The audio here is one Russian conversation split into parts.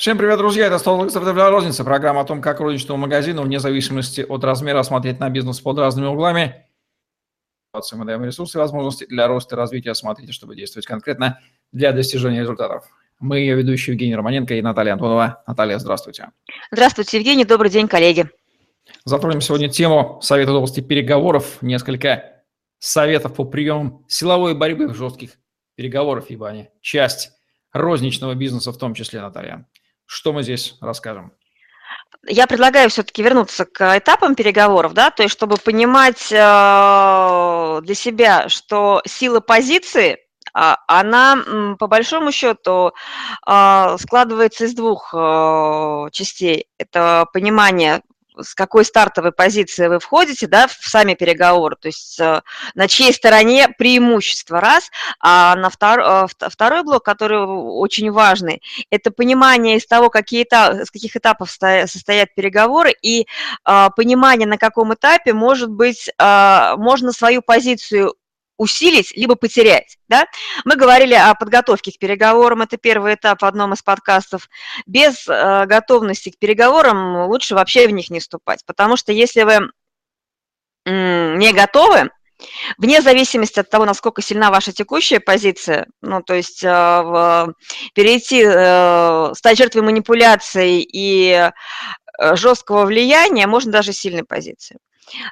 Всем привет, друзья! Это «Стол для розницы», программа о том, как розничному магазину, вне зависимости от размера, смотреть на бизнес под разными углами. Мы даем ресурсы и возможности для роста и развития. Смотрите, чтобы действовать конкретно для достижения результатов. Мы ее ведущие Евгений Романенко и Наталья Антонова. Наталья, здравствуйте. Здравствуйте, Евгений. Добрый день, коллеги. Затронем сегодня тему совета области переговоров. Несколько советов по приемам силовой борьбы в жестких переговорах, ибо они часть розничного бизнеса в том числе, Наталья. Что мы здесь расскажем? Я предлагаю все-таки вернуться к этапам переговоров, да, то есть чтобы понимать э, для себя, что сила позиции, а, она по большому счету э, складывается из двух э, частей. Это понимание с какой стартовой позиции вы входите, да, в сами переговоры, то есть э, на чьей стороне преимущество, раз, а на втор, э, второй блок, который очень важный, это понимание из того, какие этап, с каких этапов состоят переговоры, и э, понимание, на каком этапе, может быть, можно свою позицию усилить, либо потерять. Да? Мы говорили о подготовке к переговорам, это первый этап в одном из подкастов. Без э, готовности к переговорам лучше вообще в них не вступать, потому что если вы м, не готовы, Вне зависимости от того, насколько сильна ваша текущая позиция, ну, то есть э, в, перейти, э, стать жертвой манипуляций и э, жесткого влияния можно даже сильной позиции.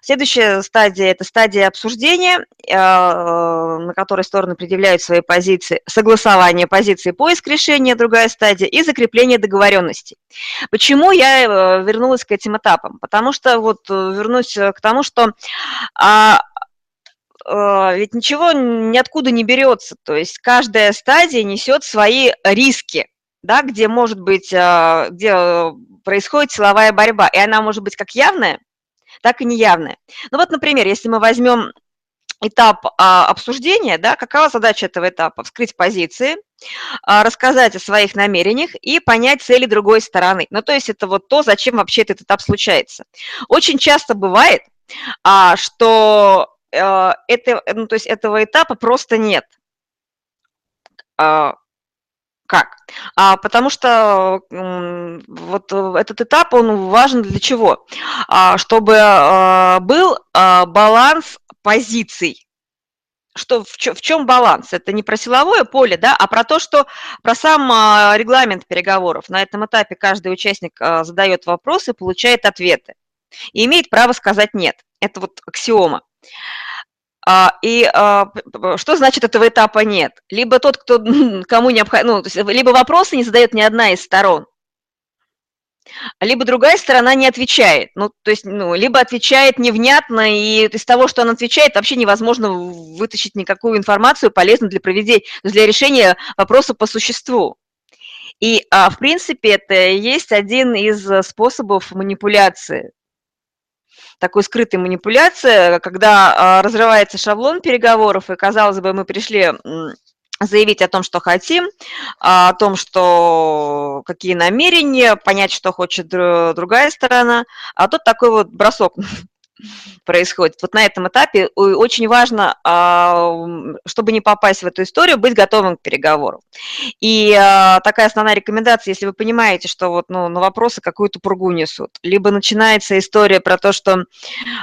Следующая стадия – это стадия обсуждения, э, на которой стороны предъявляют свои позиции, согласование позиции, поиск решения, другая стадия, и закрепление договоренностей. Почему я э, вернулась к этим этапам? Потому что, вот э, вернусь к тому, что а, ведь ничего ниоткуда не берется, то есть каждая стадия несет свои риски, да, где может быть, где происходит силовая борьба, и она может быть как явная, так и неявное. Ну вот, например, если мы возьмем этап а, обсуждения, да, какова задача этого этапа? Вскрыть позиции, а, рассказать о своих намерениях и понять цели другой стороны. Ну, то есть это вот то, зачем вообще этот этап случается. Очень часто бывает, а, что а, это, ну, то есть этого этапа просто нет. А, как? А, потому что вот этот этап, он важен для чего? А, чтобы а, был а, баланс позиций. Что, в, чё, в чем баланс? Это не про силовое поле, да, а про то, что про сам а, регламент переговоров. На этом этапе каждый участник а, задает вопросы, получает ответы и имеет право сказать нет. Это вот аксиома. А, и а, что значит этого этапа нет? Либо тот, кто, кому необходимо, ну, либо вопросы не задает ни одна из сторон, либо другая сторона не отвечает. Ну, то есть, ну, либо отвечает невнятно, и из того, что он отвечает, вообще невозможно вытащить никакую информацию полезную для проведения, для решения вопроса по существу. И, а, в принципе, это есть один из способов манипуляции такой скрытой манипуляции, когда а, разрывается шаблон переговоров, и, казалось бы, мы пришли заявить о том, что хотим, о том, что какие намерения, понять, что хочет другая сторона, а тут такой вот бросок происходит. Вот на этом этапе очень важно, а, чтобы не попасть в эту историю, быть готовым к переговору. И а, такая основная рекомендация, если вы понимаете, что вот ну, на вопросы какую-то пургу несут, либо начинается история про то, что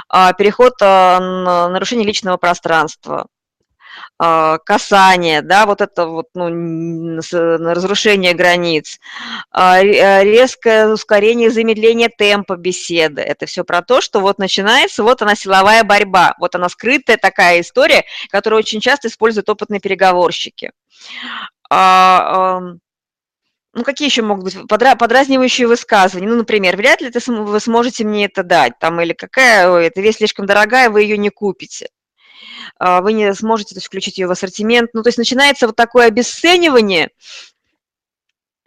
а, переход на нарушение личного пространства, касание, да, вот это вот, ну, разрушение границ, а, а, резкое ускорение, замедление темпа беседы. Это все про то, что вот начинается, вот она силовая борьба, вот она скрытая такая история, которую очень часто используют опытные переговорщики. Ну, какие еще могут быть подра подразнивающие высказывания? Ну, например, вряд ли ты, вы сможете мне это дать, там, или какая, эта вещь слишком дорогая, вы ее не купите. А, вы не сможете то есть, включить ее в ассортимент. Ну, то есть начинается вот такое обесценивание,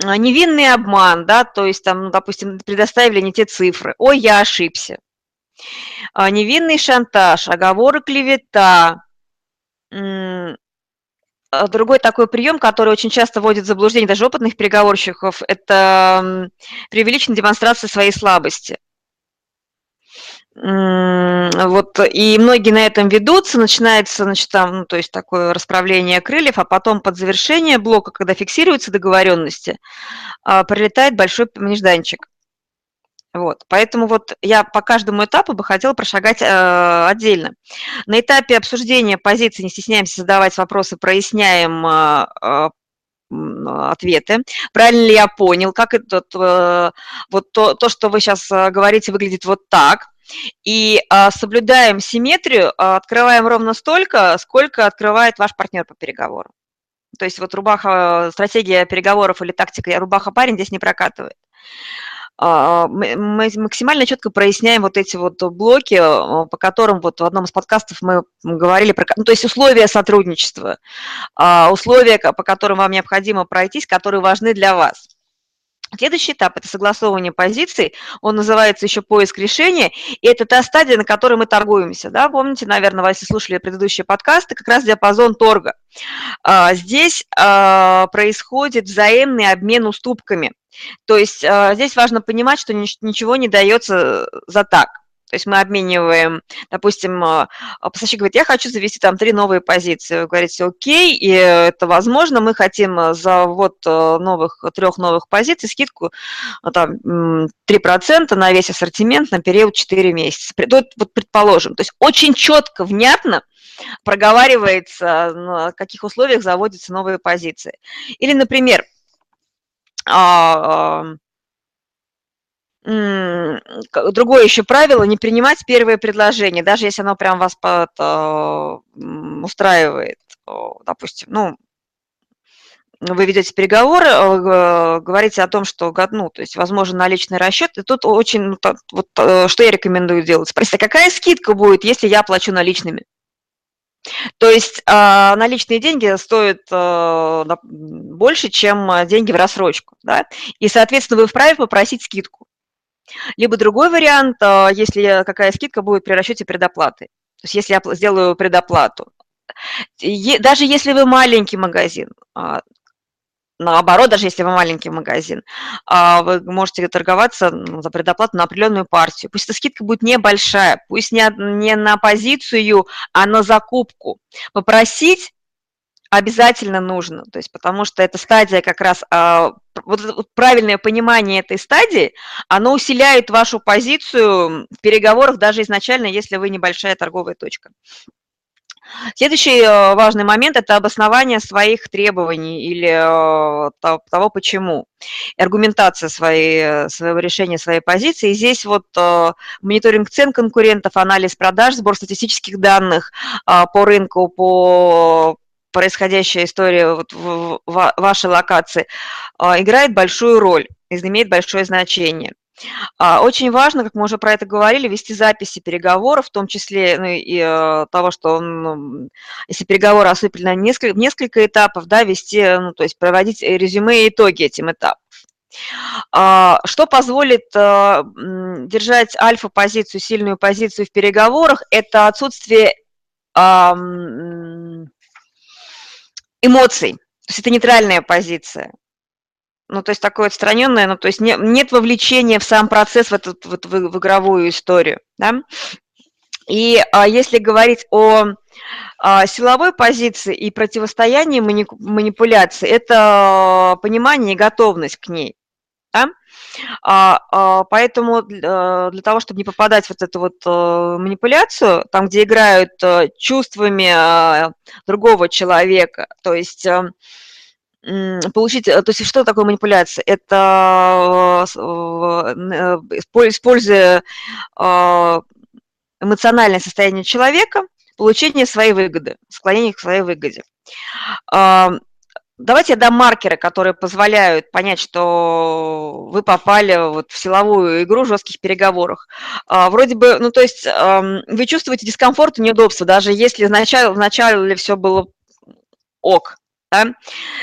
а, невинный обман, да, то есть там, ну, допустим, предоставили не те цифры, ой, я ошибся. А, невинный шантаж, оговоры клевета, Другой такой прием, который очень часто вводит в заблуждение даже опытных переговорщиков, это преувеличенная демонстрация своей слабости. Вот, и многие на этом ведутся, начинается, значит, там, ну, то есть такое расправление крыльев, а потом под завершение блока, когда фиксируются договоренности, а, прилетает большой нежданчик. Вот, поэтому вот я по каждому этапу бы хотела прошагать э, отдельно. На этапе обсуждения позиции не стесняемся задавать вопросы, проясняем э, э ответы. Правильно ли я понял, как это, э, вот то, то, что вы сейчас э, говорите, выглядит вот так. И э, соблюдаем симметрию, э, открываем ровно столько, сколько открывает ваш партнер по переговорам. То есть вот рубаха, стратегия переговоров или тактика рубаха-парень здесь не прокатывает. А, мы максимально четко проясняем вот эти вот блоки, а, по которым вот в одном из подкастов мы говорили про, ну, то есть условия сотрудничества, а, условия, по которым вам необходимо пройтись, которые важны для вас. Следующий этап – это согласовывание позиций, он называется еще поиск решения, и это та стадия, на которой мы торгуемся. Да? Помните, наверное, если слушали предыдущие подкасты, как раз диапазон торга. Здесь происходит взаимный обмен уступками. То есть здесь важно понимать, что ничего не дается за так. То есть мы обмениваем, допустим, а, поставщик говорит, я хочу завести там три новые позиции. Вы говорите, окей, и это возможно, мы хотим э, за вот э, новых, трех новых позиций скидку э, там, 3% на весь ассортимент на период 4 месяца. Вот предположим, то есть очень четко, внятно проговаривается, на каких условиях заводятся новые позиции. Или, например, а, другое еще правило, не принимать первое предложение, даже если оно прям вас под, устраивает, допустим, ну, вы ведете переговоры, э, говорите о том, что, ну, то есть, возможно, наличный расчет, и тут очень, ну, вот, э, что я рекомендую делать? Спросите, а какая скидка будет, если я плачу наличными? То есть а, наличные деньги стоят э, больше, чем деньги в рассрочку, да? и, соответственно, вы вправе попросить скидку. Либо другой вариант, а, если какая скидка будет при расчете предоплаты. То есть если я сделаю предоплату. Даже если вы маленький магазин, а, наоборот, даже если вы маленький магазин, а, вы можете торговаться за предоплату на определенную партию. Пусть эта скидка будет небольшая, пусть не, не на позицию, а на закупку. Попросить обязательно нужно, то есть потому что эта стадия как раз, а, вот, правильное понимание этой стадии, оно усиляет вашу позицию в переговорах даже изначально, если вы небольшая торговая точка. Следующий э, важный момент – это обоснование своих требований или э, того, почему. Аргументация своей, своего решения, своей позиции. И здесь вот мониторинг цен конкурентов, анализ продаж, сбор статистических данных по рынку, по происходящая история вот в вашей локации а, играет большую роль, имеет большое значение. А, очень важно, как мы уже про это говорили, вести записи переговоров, в том числе ну, и э, того, что ну, если переговоры осыпали на несколько, несколько этапов, да, вести, ну, то есть проводить резюме и итоги этим этапам. А, что позволит э, держать альфа-позицию, сильную позицию в переговорах, это отсутствие эмоций. То есть это нейтральная позиция. Ну, то есть такое отстраненное, ну, то есть не, нет вовлечения в сам процесс, в, этот, вот, в, в игровую историю, да. И а, если говорить о а, силовой позиции и противостоянии мани, манипуляции, это понимание и готовность к ней. Да? А, а, поэтому для, для того, чтобы не попадать в вот эту вот а, манипуляцию, там, где играют а, чувствами а, другого человека, то есть а, получить, то есть что такое манипуляция? Это используя эмоциональное состояние человека, получение своей выгоды, склонение к своей выгоде. Давайте я дам маркеры, которые позволяют понять, что вы попали вот в силовую игру в жестких переговорах. А, вроде бы, ну то есть вы чувствуете дискомфорт и неудобство, даже если вначале, вначале все было ок. Да?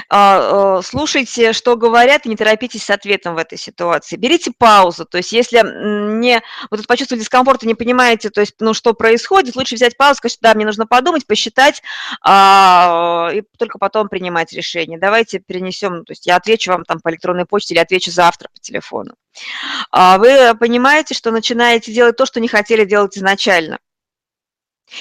А, э, слушайте, что говорят, и не торопитесь с ответом в этой ситуации. Берите паузу, то есть если не вот это почувствовали дискомфорт и не понимаете, то есть, ну, что происходит, лучше взять паузу, сказать, да, мне нужно подумать, посчитать, а, и только потом принимать решение. Давайте перенесем, то есть я отвечу вам там по электронной почте или отвечу завтра по телефону. А вы понимаете, что начинаете делать то, что не хотели делать изначально.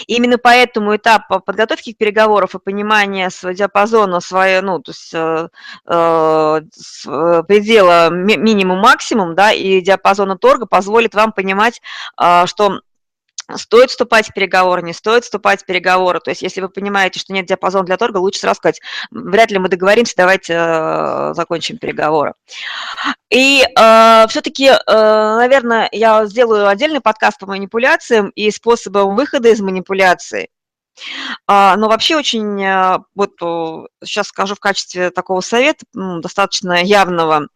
Именно поэтому этап подготовки к переговорам и понимания своего диапазона, своего, ну, то есть э, э, э предела ми минимум-максимум, да, и диапазона торга позволит вам понимать, э, что Стоит вступать в переговоры, не стоит вступать в переговоры. То есть, если вы понимаете, что нет диапазона для торга, лучше сразу сказать, вряд ли мы договоримся, давайте э, закончим переговоры. И э, все-таки, э, наверное, я сделаю отдельный подкаст по манипуляциям и способам выхода из манипуляции. А, но вообще очень, э, вот сейчас скажу в качестве такого совета, достаточно явного,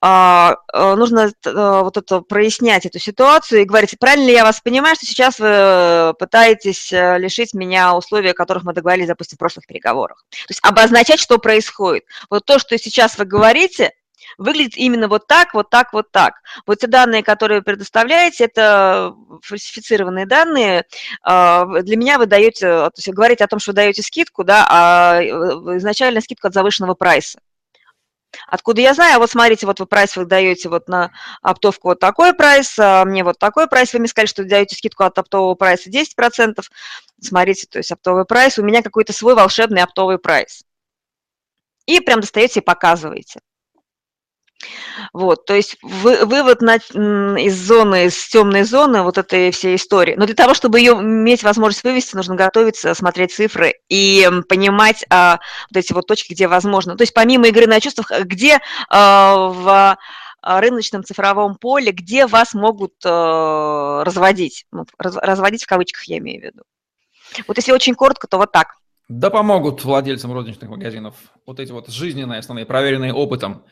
а, э, нужно э, вот это прояснять эту ситуацию и говорить, правильно ли я вас понимаю, что сейчас вы пытаетесь лишить меня условий, о которых мы договорились, допустим, в прошлых переговорах. То есть обозначать, что происходит. Вот то, что сейчас вы говорите, выглядит именно вот так, вот так, вот так. Вот те данные, которые вы предоставляете, это фальсифицированные данные. А, для меня вы даете, то есть говорите о том, что вы даете скидку, да, а э, изначально скидку от завышенного прайса. Откуда я знаю? Вот смотрите, вот вы прайс вы даете вот на оптовку вот такой прайс, а мне вот такой прайс. Вы мне сказали, что даете скидку от оптового прайса 10%. Смотрите, то есть оптовый прайс, у меня какой-то свой волшебный оптовый прайс. И прям достаете и показываете. Вот, то есть вы, вывод на, из зоны, из темной зоны вот этой всей истории. Но для того, чтобы ее иметь возможность вывести, нужно готовиться, смотреть цифры и понимать а, вот эти вот точки, где возможно. То есть помимо игры на чувствах, где а, в а, рыночном цифровом поле, где вас могут а, разводить. Ну, раз, разводить в кавычках я имею в виду. Вот если очень коротко, то вот так. Да помогут владельцам розничных магазинов вот эти вот жизненные основные, проверенные опытом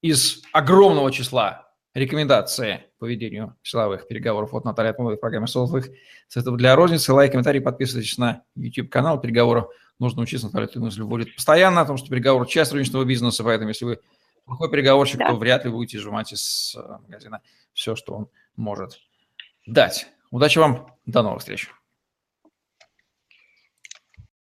из огромного числа рекомендаций по ведению силовых переговоров от Натальи Атмановой в программе «Сотовых средств для розницы». Лайк, комментарий, подписывайтесь на YouTube-канал переговоров. Нужно учиться, Наталья мысль вводит постоянно, о том, что переговоры – часть рыночного бизнеса, поэтому если вы плохой переговорщик, да. то вряд ли будете сжимать из э, магазина все, что он может дать. Удачи вам, до новых встреч.